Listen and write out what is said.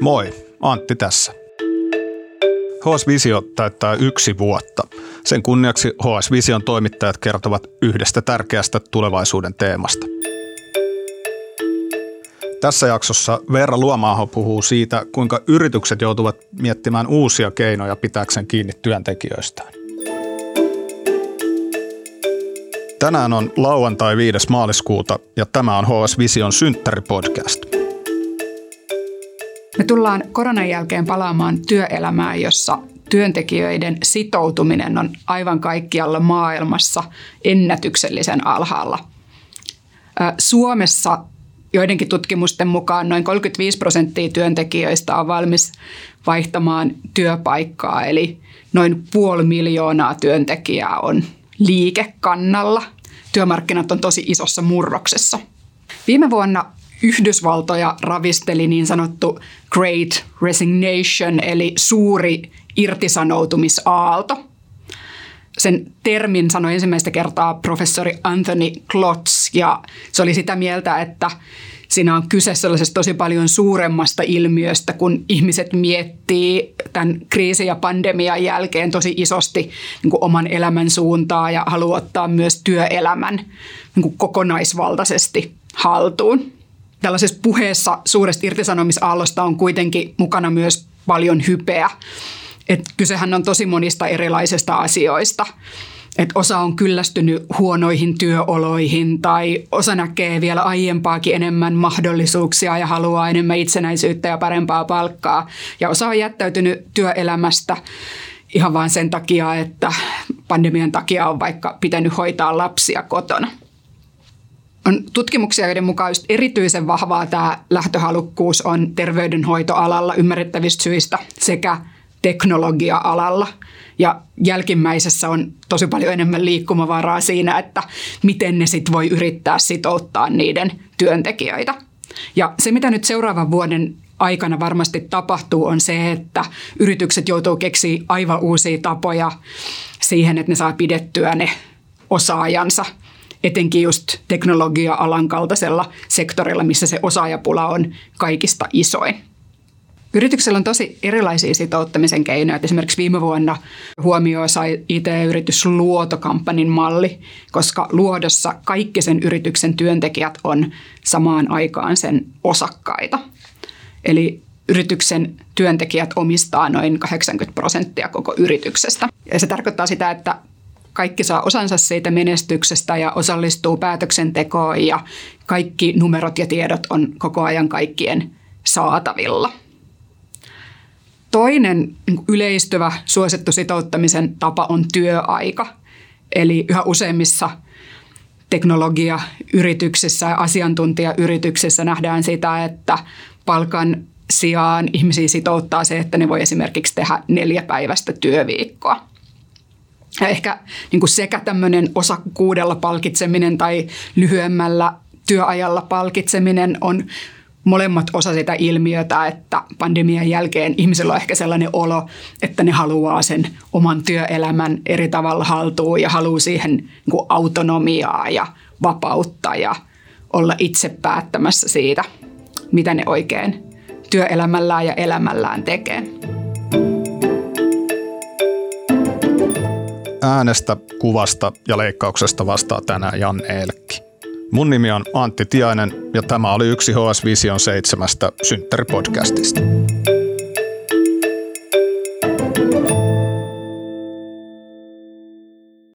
Moi, Antti tässä. HS Visio täyttää yksi vuotta. Sen kunniaksi HS Vision toimittajat kertovat yhdestä tärkeästä tulevaisuuden teemasta. Tässä jaksossa Veera Luomaaho puhuu siitä, kuinka yritykset joutuvat miettimään uusia keinoja pitääkseen kiinni työntekijöistään. Tänään on lauantai 5. maaliskuuta ja tämä on HS Vision synttäripodcast. Me tullaan koronan jälkeen palaamaan työelämään, jossa työntekijöiden sitoutuminen on aivan kaikkialla maailmassa ennätyksellisen alhaalla. Suomessa joidenkin tutkimusten mukaan noin 35 prosenttia työntekijöistä on valmis vaihtamaan työpaikkaa, eli noin puoli miljoonaa työntekijää on liikekannalla. Työmarkkinat on tosi isossa murroksessa. Viime vuonna Yhdysvaltoja ravisteli niin sanottu Great Resignation, eli suuri irtisanoutumisaalto. Sen termin sanoi ensimmäistä kertaa professori Anthony Klotz, ja se oli sitä mieltä, että siinä on kyse sellaisesta tosi paljon suuremmasta ilmiöstä, kun ihmiset miettii tämän kriisin ja pandemian jälkeen tosi isosti niin kuin oman elämän suuntaa ja haluaa ottaa myös työelämän niin kuin kokonaisvaltaisesti haltuun. Tällaisessa puheessa suuresta irtisanomisaallosta on kuitenkin mukana myös paljon hypeä. Et kysehän on tosi monista erilaisista asioista että osa on kyllästynyt huonoihin työoloihin tai osa näkee vielä aiempaakin enemmän mahdollisuuksia ja haluaa enemmän itsenäisyyttä ja parempaa palkkaa. Ja osa on jättäytynyt työelämästä ihan vain sen takia, että pandemian takia on vaikka pitänyt hoitaa lapsia kotona. On tutkimuksia, joiden mukaan just erityisen vahvaa tämä lähtöhalukkuus on terveydenhoitoalalla ymmärrettävistä syistä sekä teknologia-alalla – ja jälkimmäisessä on tosi paljon enemmän liikkumavaraa siinä, että miten ne sitten voi yrittää sitouttaa niiden työntekijöitä. Ja se, mitä nyt seuraavan vuoden aikana varmasti tapahtuu, on se, että yritykset joutuu keksiä aivan uusia tapoja siihen, että ne saa pidettyä ne osaajansa etenkin just teknologia-alan kaltaisella sektorilla, missä se osaajapula on kaikista isoin. Yrityksellä on tosi erilaisia sitouttamisen keinoja. Esimerkiksi viime vuonna huomioon sai IT-yritys Luotokampanin malli, koska Luodossa kaikki sen yrityksen työntekijät on samaan aikaan sen osakkaita. Eli yrityksen työntekijät omistaa noin 80 prosenttia koko yrityksestä. Ja se tarkoittaa sitä, että kaikki saa osansa siitä menestyksestä ja osallistuu päätöksentekoon ja kaikki numerot ja tiedot on koko ajan kaikkien saatavilla. Toinen niin yleistyvä suosittu sitouttamisen tapa on työaika. Eli yhä useimmissa teknologiayrityksissä ja asiantuntijayrityksissä nähdään sitä, että palkan sijaan ihmisiä sitouttaa se, että ne voi esimerkiksi tehdä neljä päivästä työviikkoa. Ja ehkä niin kuin sekä tämmöinen osakkuudella palkitseminen tai lyhyemmällä työajalla palkitseminen on molemmat osa sitä ilmiötä, että pandemian jälkeen ihmisillä on ehkä sellainen olo, että ne haluaa sen oman työelämän eri tavalla haltuun ja haluaa siihen niin kuin autonomiaa ja vapautta ja olla itse päättämässä siitä, mitä ne oikein työelämällään ja elämällään tekee. äänestä, kuvasta ja leikkauksesta vastaa tänään Janne Elkki. Mun nimi on Antti Tiainen ja tämä oli yksi HS Vision 7 synttäripodcastista. podcastista